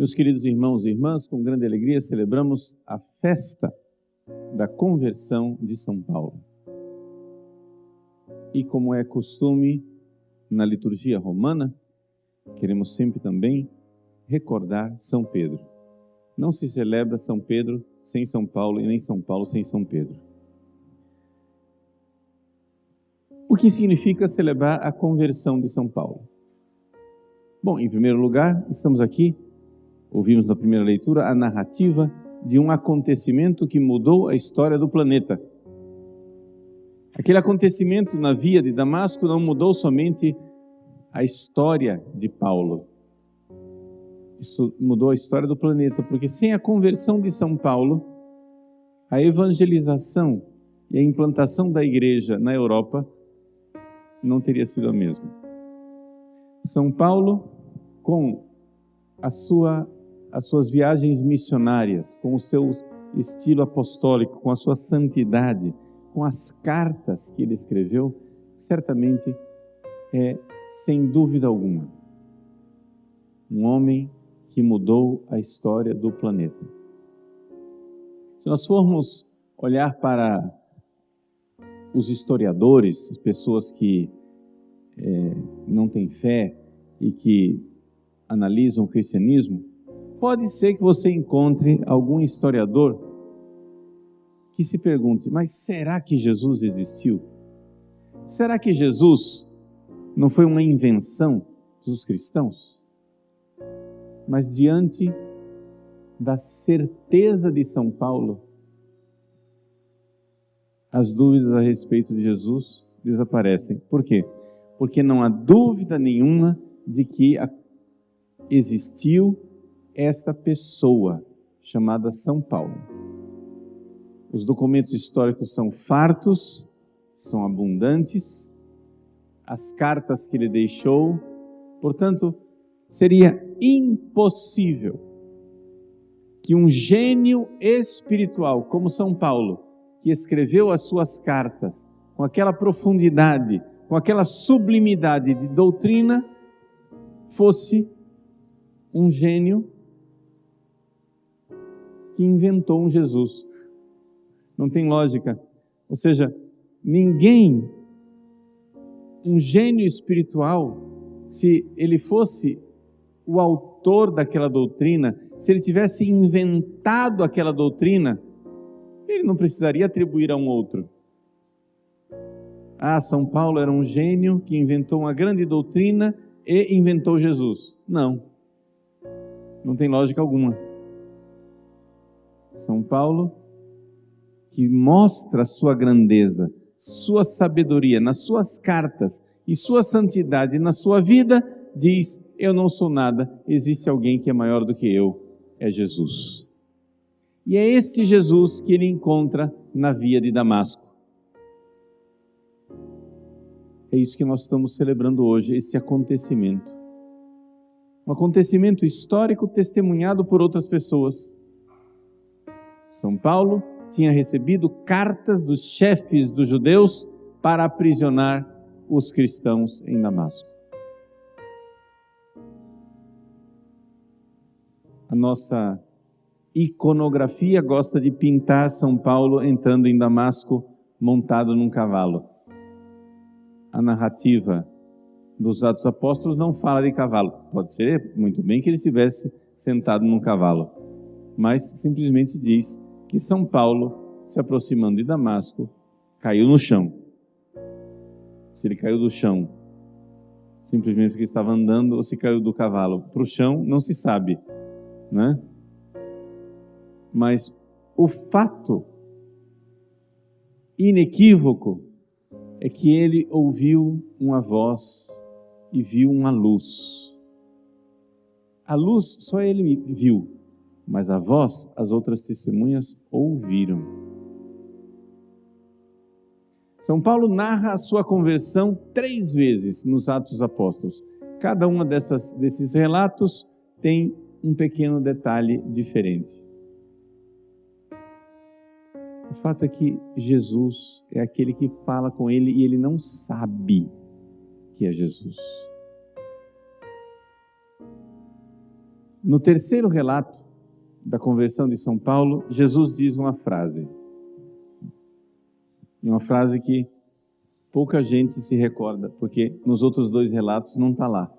Meus queridos irmãos e irmãs, com grande alegria celebramos a festa da conversão de São Paulo. E como é costume na liturgia romana, queremos sempre também recordar São Pedro. Não se celebra São Pedro sem São Paulo e nem São Paulo sem São Pedro. O que significa celebrar a conversão de São Paulo? Bom, em primeiro lugar, estamos aqui, ouvimos na primeira leitura, a narrativa de um acontecimento que mudou a história do planeta. Aquele acontecimento na via de Damasco não mudou somente a história de Paulo. Isso mudou a história do planeta, porque sem a conversão de São Paulo, a evangelização e a implantação da igreja na Europa não teria sido a mesma. São Paulo, com a sua, as suas viagens missionárias, com o seu estilo apostólico, com a sua santidade, com as cartas que ele escreveu, certamente é, sem dúvida alguma, um homem que mudou a história do planeta. Se nós formos olhar para os historiadores, as pessoas que é, não têm fé e que analisam o cristianismo, pode ser que você encontre algum historiador que se pergunte: mas será que Jesus existiu? Será que Jesus não foi uma invenção dos cristãos? Mas diante da certeza de São Paulo, as dúvidas a respeito de Jesus desaparecem. Por quê? Porque não há dúvida nenhuma de que existiu esta pessoa chamada São Paulo. Os documentos históricos são fartos, são abundantes, as cartas que ele deixou, portanto, seria impossível que um gênio espiritual como São Paulo, que escreveu as suas cartas com aquela profundidade, com aquela sublimidade de doutrina, fosse um gênio que inventou um Jesus. Não tem lógica. Ou seja, ninguém, um gênio espiritual, se ele fosse o autor daquela doutrina, se ele tivesse inventado aquela doutrina, ele não precisaria atribuir a um outro. Ah, São Paulo era um gênio que inventou uma grande doutrina e inventou Jesus. Não. Não tem lógica alguma. São Paulo que mostra sua grandeza, sua sabedoria nas suas cartas e sua santidade na sua vida, diz: Eu não sou nada, existe alguém que é maior do que eu, é Jesus. E é esse Jesus que ele encontra na via de Damasco. É isso que nós estamos celebrando hoje, esse acontecimento. Um acontecimento histórico testemunhado por outras pessoas. São Paulo tinha recebido cartas dos chefes dos judeus para aprisionar os cristãos em Damasco. A nossa iconografia gosta de pintar São Paulo entrando em Damasco montado num cavalo. A narrativa dos Atos Apóstolos não fala de cavalo. Pode ser muito bem que ele estivesse sentado num cavalo, mas simplesmente diz que São Paulo, se aproximando de Damasco, caiu no chão. Se ele caiu do chão simplesmente porque estava andando ou se caiu do cavalo para o chão, não se sabe, né? Mas o fato inequívoco é que ele ouviu uma voz e viu uma luz. A luz só ele viu, mas a voz as outras testemunhas ouviram. São Paulo narra a sua conversão três vezes nos Atos dos Apóstolos. Cada dessas, desses relatos tem um pequeno detalhe diferente. O fato é que Jesus é aquele que fala com ele e ele não sabe que é Jesus. No terceiro relato da conversão de São Paulo, Jesus diz uma frase. Uma frase que pouca gente se recorda, porque nos outros dois relatos não está lá.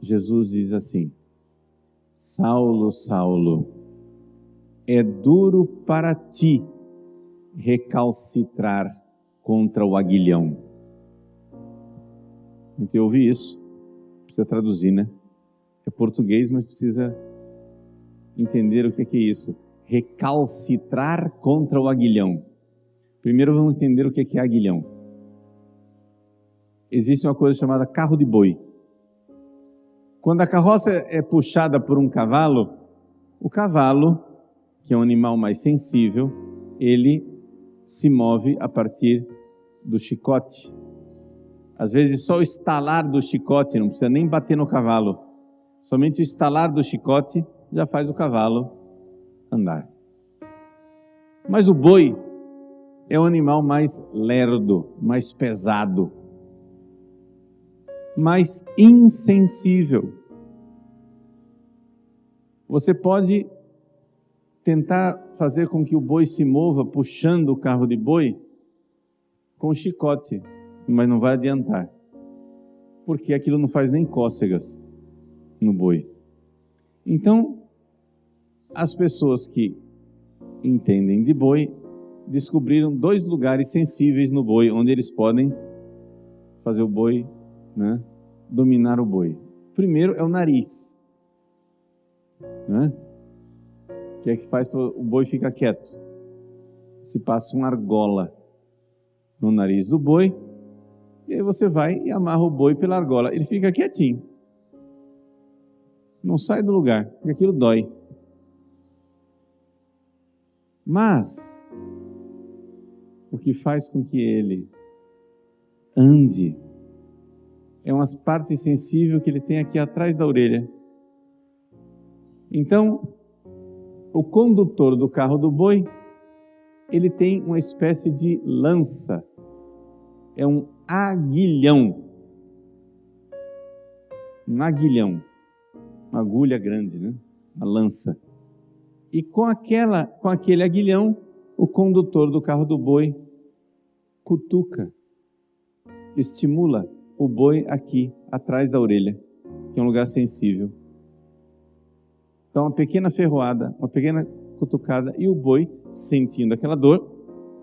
Jesus diz assim: Saulo, Saulo, é duro para ti recalcitrar contra o aguilhão. Então eu ouvi isso, precisa traduzir, né? É português, mas precisa entender o que é, isso. Recalcitrar contra o aguilhão. Primeiro vamos entender o que é, é aguilhão. Existe uma coisa chamada carro de boi. Quando a carroça é puxada por um cavalo, o cavalo, que é um animal mais sensível, ele se move a partir do chicote. Às vezes só o estalar do chicote, não precisa nem bater no cavalo. Somente o estalar do chicote já faz o cavalo andar. Mas o boi é um animal mais lerdo, mais pesado, mais insensível. Você pode tentar fazer com que o boi se mova puxando o carro de boi com chicote, mas não vai adiantar, porque aquilo não faz nem cócegas no boi. Então, as pessoas que entendem de boi descobriram dois lugares sensíveis no boi, onde eles podem fazer o boi, né, dominar o boi. Primeiro é o nariz, né, que é que faz o boi ficar quieto. Se passa uma argola no nariz do boi, e aí você vai e amarra o boi pela argola. Ele fica quietinho. Não sai do lugar, porque aquilo dói. Mas, o que faz com que ele ande é umas partes sensíveis que ele tem aqui atrás da orelha. Então, o condutor do carro do boi ele tem uma espécie de lança, é um aguilhão. Um aguilhão, uma agulha grande, né? Uma lança. E com aquela, com aquele aguilhão, o condutor do carro do boi cutuca, estimula o boi aqui atrás da orelha, que é um lugar sensível. Então, uma pequena ferroada, uma pequena cutucada, e o boi, sentindo aquela dor,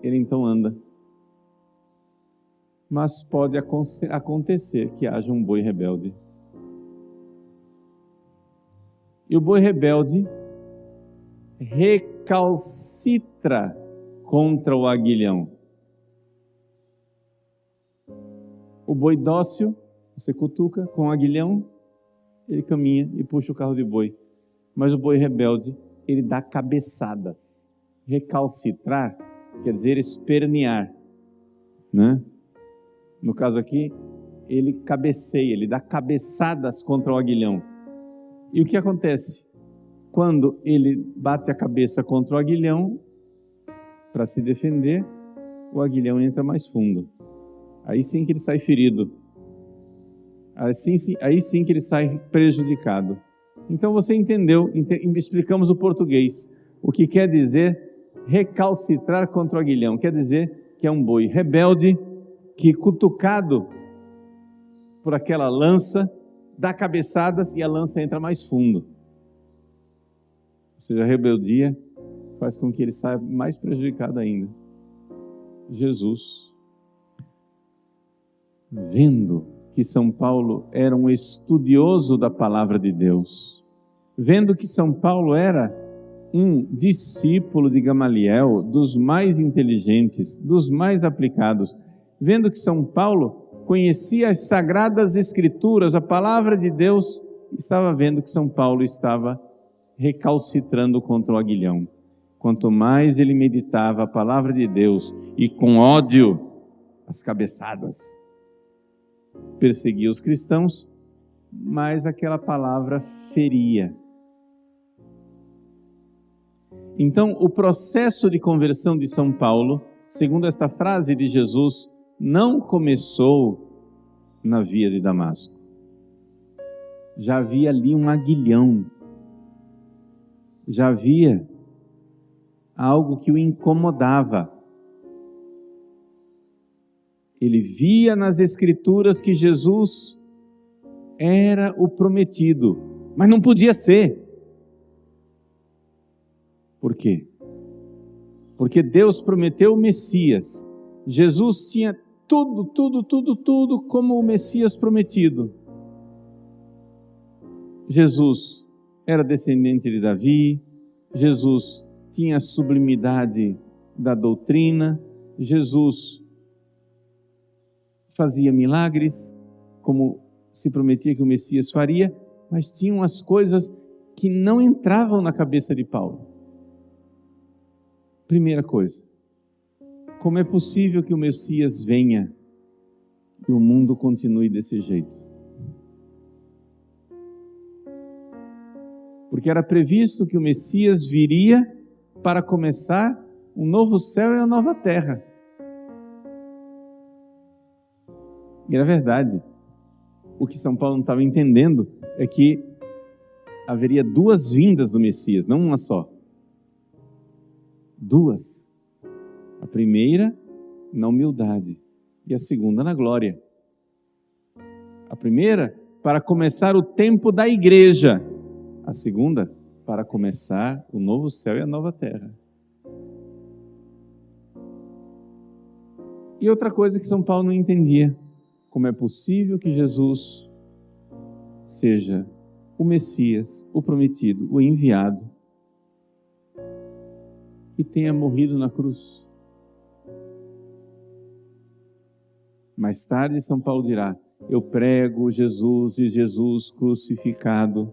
ele então anda. Mas pode acontecer que haja um boi rebelde. E o boi rebelde recalcitra contra o aguilhão. O boi dócil, você cutuca com o aguilhão, ele caminha e puxa o carro de boi. Mas o boi rebelde ele dá cabeçadas. Recalcitrar quer dizer espernear, né? No caso aqui, ele cabeceia, ele dá cabeçadas contra o aguilhão. E o que acontece? Quando ele bate a cabeça contra o aguilhão, para se defender, o aguilhão entra mais fundo. Aí sim que ele sai ferido. Assim, aí sim que ele sai prejudicado. Então você entendeu, explicamos o português. O que quer dizer recalcitrar contra o aguilhão? Quer dizer que é um boi rebelde que, cutucado por aquela lança, dá cabeçadas e a lança entra mais fundo. Ou seja, a rebeldia faz com que ele saia mais prejudicado ainda. Jesus, vendo que São Paulo era um estudioso da palavra de Deus, vendo que São Paulo era um discípulo de Gamaliel, dos mais inteligentes, dos mais aplicados, vendo que São Paulo conhecia as sagradas escrituras, a palavra de Deus, estava vendo que São Paulo estava recalcitrando contra o aguilhão. Quanto mais ele meditava a palavra de Deus e com ódio as cabeçadas, perseguia os cristãos, mas aquela palavra feria. Então, o processo de conversão de São Paulo, segundo esta frase de Jesus, não começou na via de Damasco. já havia ali um aguilhão, já havia algo que o incomodava. Ele via nas Escrituras que Jesus era o prometido, mas não podia ser. Por quê? Porque Deus prometeu o Messias. Jesus tinha tudo, tudo, tudo, tudo como o Messias prometido. Jesus era descendente de Davi, Jesus tinha a sublimidade da doutrina, Jesus fazia milagres, como se prometia que o Messias faria, mas tinham as coisas que não entravam na cabeça de Paulo. Primeira coisa, como é possível que o Messias venha e o mundo continue desse jeito? Porque era previsto que o Messias viria para começar um novo céu e uma nova terra. E era verdade. O que São Paulo não estava entendendo é que haveria duas vindas do Messias, não uma só. Duas. A primeira na humildade e a segunda na glória. A primeira para começar o tempo da igreja, a segunda para começar o novo céu e a nova terra. E outra coisa que São Paulo não entendia: como é possível que Jesus seja o Messias, o prometido, o enviado, e tenha morrido na cruz. Mais tarde, São Paulo dirá: Eu prego Jesus e Jesus crucificado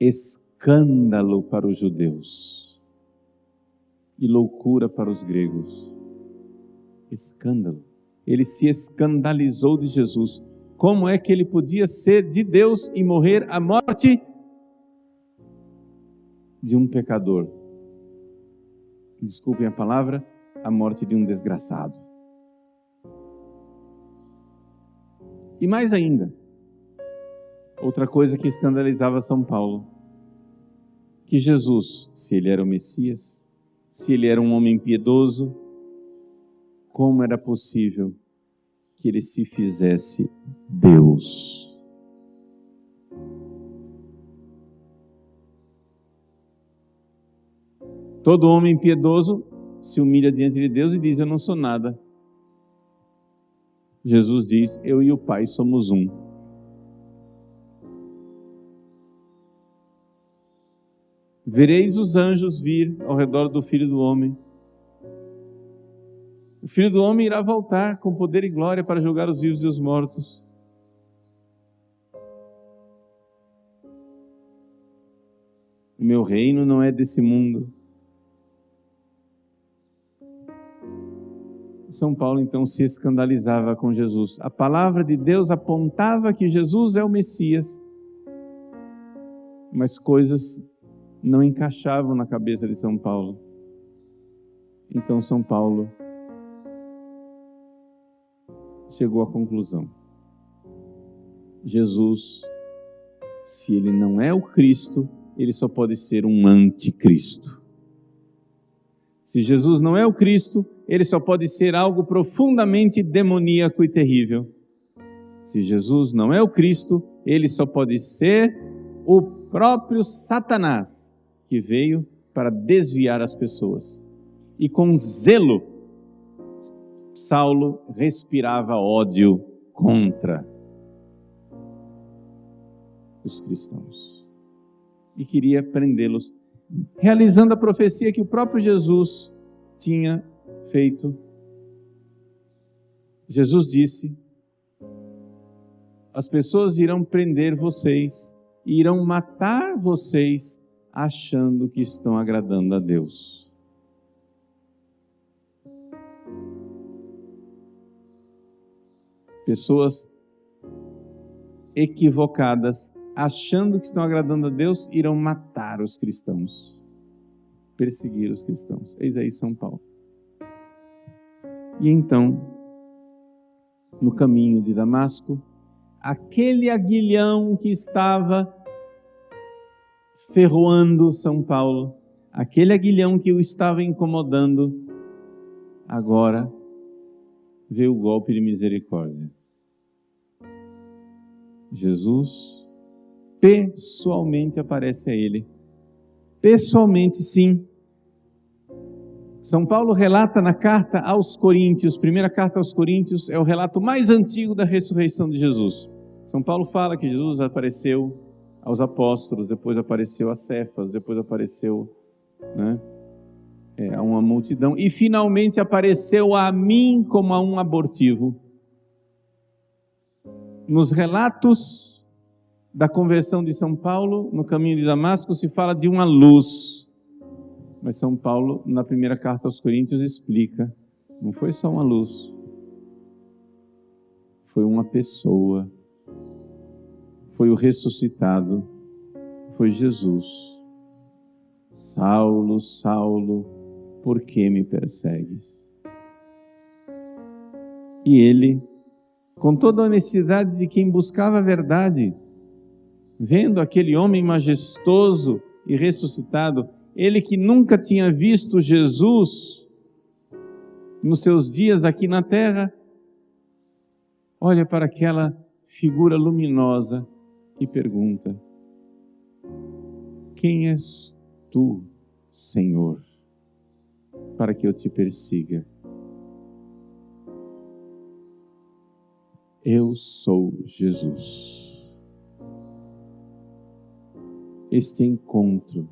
escândalo para os judeus e loucura para os gregos. Escândalo. Ele se escandalizou de Jesus. Como é que ele podia ser de Deus e morrer a morte de um pecador? Desculpem a palavra, a morte de um desgraçado. E mais ainda, Outra coisa que escandalizava São Paulo, que Jesus, se ele era o Messias, se ele era um homem piedoso, como era possível que ele se fizesse Deus? Todo homem piedoso se humilha diante de Deus e diz: Eu não sou nada. Jesus diz: Eu e o Pai somos um. Vereis os anjos vir ao redor do filho do homem. O filho do homem irá voltar com poder e glória para julgar os vivos e os mortos. O meu reino não é desse mundo. São Paulo então se escandalizava com Jesus. A palavra de Deus apontava que Jesus é o Messias, mas coisas não encaixavam na cabeça de São Paulo. Então São Paulo chegou à conclusão: Jesus, se ele não é o Cristo, ele só pode ser um anticristo. Se Jesus não é o Cristo, ele só pode ser algo profundamente demoníaco e terrível. Se Jesus não é o Cristo, ele só pode ser o próprio Satanás que veio para desviar as pessoas. E com zelo, Saulo respirava ódio contra os cristãos e queria prendê-los, realizando a profecia que o próprio Jesus tinha feito. Jesus disse: As pessoas irão prender vocês, irão matar vocês achando que estão agradando a Deus. Pessoas equivocadas, achando que estão agradando a Deus, irão matar os cristãos, perseguir os cristãos. Eis aí São Paulo. E então, no caminho de Damasco, aquele aguilhão que estava ferroando São Paulo, aquele aguilhão que o estava incomodando, agora vê o golpe de misericórdia. Jesus pessoalmente aparece a ele. Pessoalmente, sim. São Paulo relata na carta aos Coríntios, primeira carta aos Coríntios, é o relato mais antigo da ressurreição de Jesus. São Paulo fala que Jesus apareceu aos apóstolos, depois apareceu a Cefas, depois apareceu né, é, a uma multidão, e finalmente apareceu a mim como a um abortivo. Nos relatos da conversão de São Paulo, no caminho de Damasco, se fala de uma luz. Mas São Paulo, na primeira carta aos Coríntios, explica: não foi só uma luz, foi uma pessoa, foi o ressuscitado, foi Jesus. Saulo, Saulo, por que me persegues? E ele, com toda a honestidade de quem buscava a verdade, vendo aquele homem majestoso e ressuscitado, ele que nunca tinha visto Jesus nos seus dias aqui na terra, olha para aquela figura luminosa e pergunta: Quem és tu, Senhor? para que eu te persiga. Eu sou Jesus. Este encontro,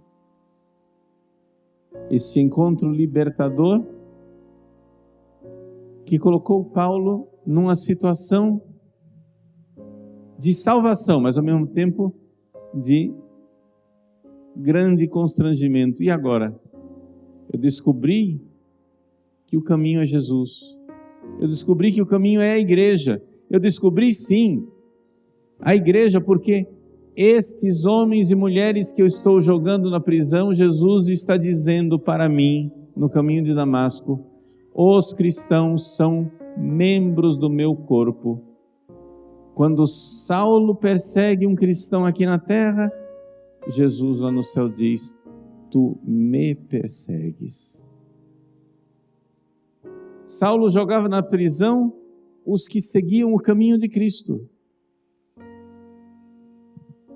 este encontro libertador, que colocou Paulo numa situação de salvação, mas ao mesmo tempo de grande constrangimento. E agora? Eu descobri que o caminho é Jesus. Eu descobri que o caminho é a igreja. Eu descobri sim a igreja porque estes homens e mulheres que eu estou jogando na prisão, Jesus está dizendo para mim no caminho de Damasco: os cristãos são membros do meu corpo. Quando Saulo persegue um cristão aqui na terra, Jesus lá no céu diz: tu me persegues. Saulo jogava na prisão os que seguiam o caminho de Cristo.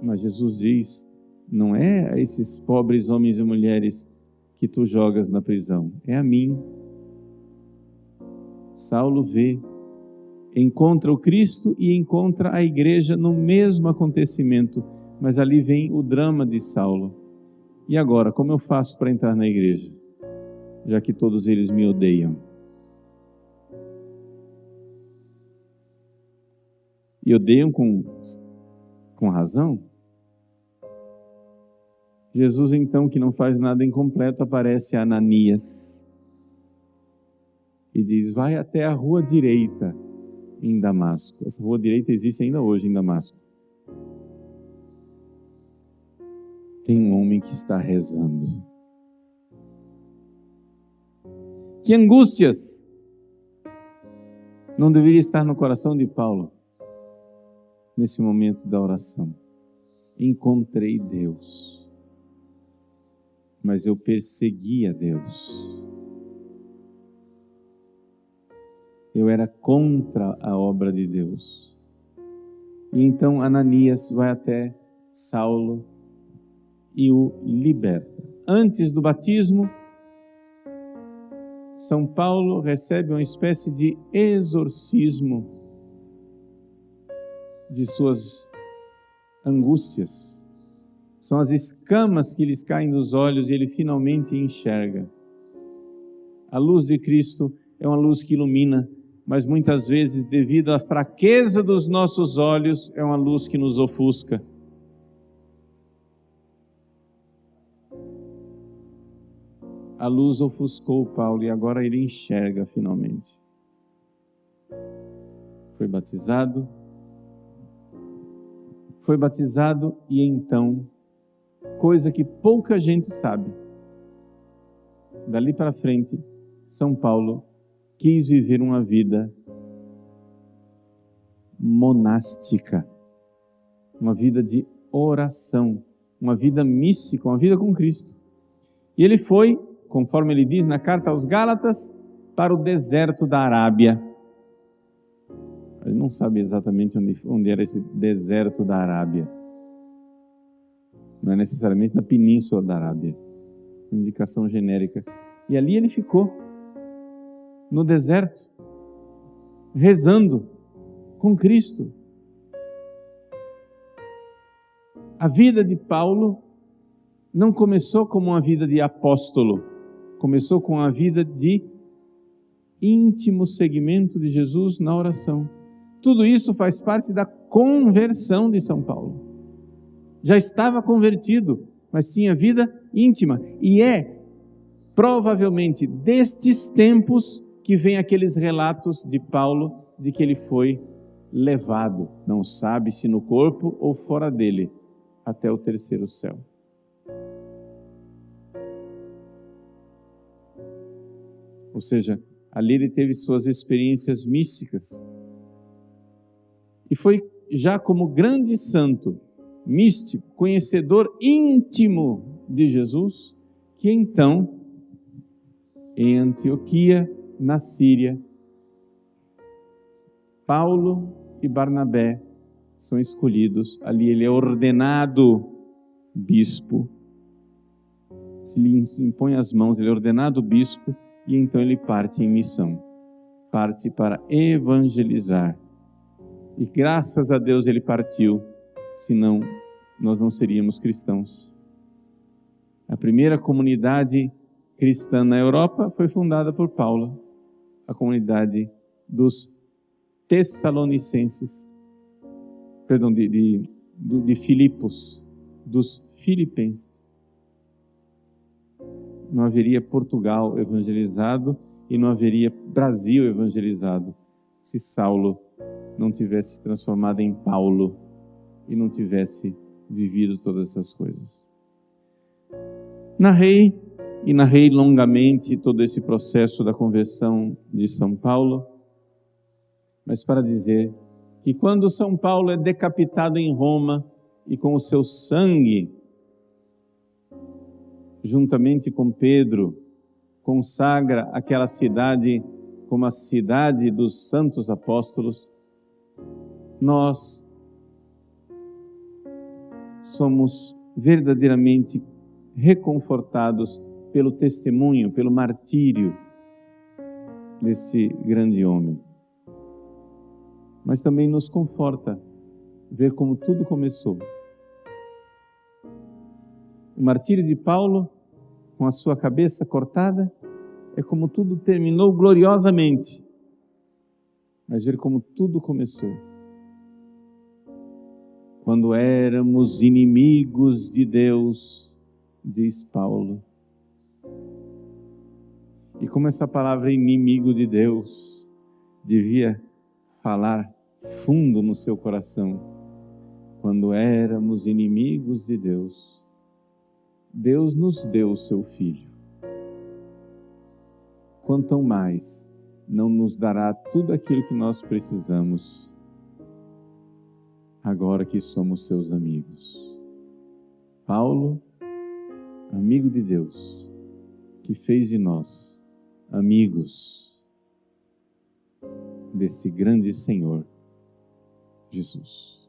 Mas Jesus diz: não é a esses pobres homens e mulheres que tu jogas na prisão, é a mim. Saulo vê, encontra o Cristo e encontra a igreja no mesmo acontecimento, mas ali vem o drama de Saulo. E agora, como eu faço para entrar na igreja? Já que todos eles me odeiam. E odeiam com, com razão? Jesus, então, que não faz nada incompleto, aparece a Ananias e diz: Vai até a rua direita em Damasco. Essa rua direita existe ainda hoje em Damasco. tem um homem que está rezando. Que angústias não deveria estar no coração de Paulo nesse momento da oração. Encontrei Deus, mas eu perseguia Deus. Eu era contra a obra de Deus. E então Ananias vai até Saulo e o liberta. Antes do batismo, São Paulo recebe uma espécie de exorcismo de suas angústias. São as escamas que lhes caem dos olhos e ele finalmente enxerga. A luz de Cristo é uma luz que ilumina, mas muitas vezes, devido à fraqueza dos nossos olhos, é uma luz que nos ofusca. a luz ofuscou Paulo e agora ele enxerga finalmente. Foi batizado, foi batizado e então, coisa que pouca gente sabe, dali para frente, São Paulo quis viver uma vida monástica uma vida de oração, uma vida mística, uma vida com Cristo. E ele foi, conforme ele diz na carta aos Gálatas, para o deserto da Arábia. Ele não sabe exatamente onde, onde era esse deserto da Arábia. Não é necessariamente na península da Arábia. Indicação genérica. E ali ele ficou, no deserto, rezando com Cristo. A vida de Paulo não começou como uma vida de apóstolo, começou com a vida de íntimo seguimento de Jesus na oração. Tudo isso faz parte da conversão de São Paulo. Já estava convertido, mas tinha vida íntima. E é provavelmente destes tempos que vem aqueles relatos de Paulo de que ele foi levado, não sabe se no corpo ou fora dele, até o terceiro céu. Ou seja, ali ele teve suas experiências místicas. E foi já como grande santo, místico, conhecedor íntimo de Jesus, que então, em Antioquia, na Síria, Paulo e Barnabé são escolhidos. Ali ele é ordenado bispo. Se lhe impõe as mãos, ele é ordenado bispo e então ele parte em missão. Parte para evangelizar. E graças a Deus ele partiu, senão nós não seríamos cristãos. A primeira comunidade cristã na Europa foi fundada por Paulo, a comunidade dos Tessalonicenses, perdão, de, de, de Filipos, dos Filipenses. Não haveria Portugal evangelizado e não haveria Brasil evangelizado se Saulo não tivesse se transformado em Paulo e não tivesse vivido todas essas coisas. Narrei e narrei longamente todo esse processo da conversão de São Paulo, mas para dizer que quando São Paulo é decapitado em Roma e com o seu sangue, juntamente com Pedro, consagra aquela cidade como a cidade dos santos apóstolos, nós somos verdadeiramente reconfortados pelo testemunho, pelo martírio desse grande homem. Mas também nos conforta ver como tudo começou. O martírio de Paulo, com a sua cabeça cortada, é como tudo terminou gloriosamente. Mas ver como tudo começou. Quando éramos inimigos de Deus, diz Paulo. E como essa palavra inimigo de Deus devia falar fundo no seu coração. Quando éramos inimigos de Deus, Deus nos deu o seu Filho. Quanto mais não nos dará tudo aquilo que nós precisamos, agora que somos seus amigos. Paulo, amigo de Deus, que fez de nós amigos desse grande Senhor, Jesus.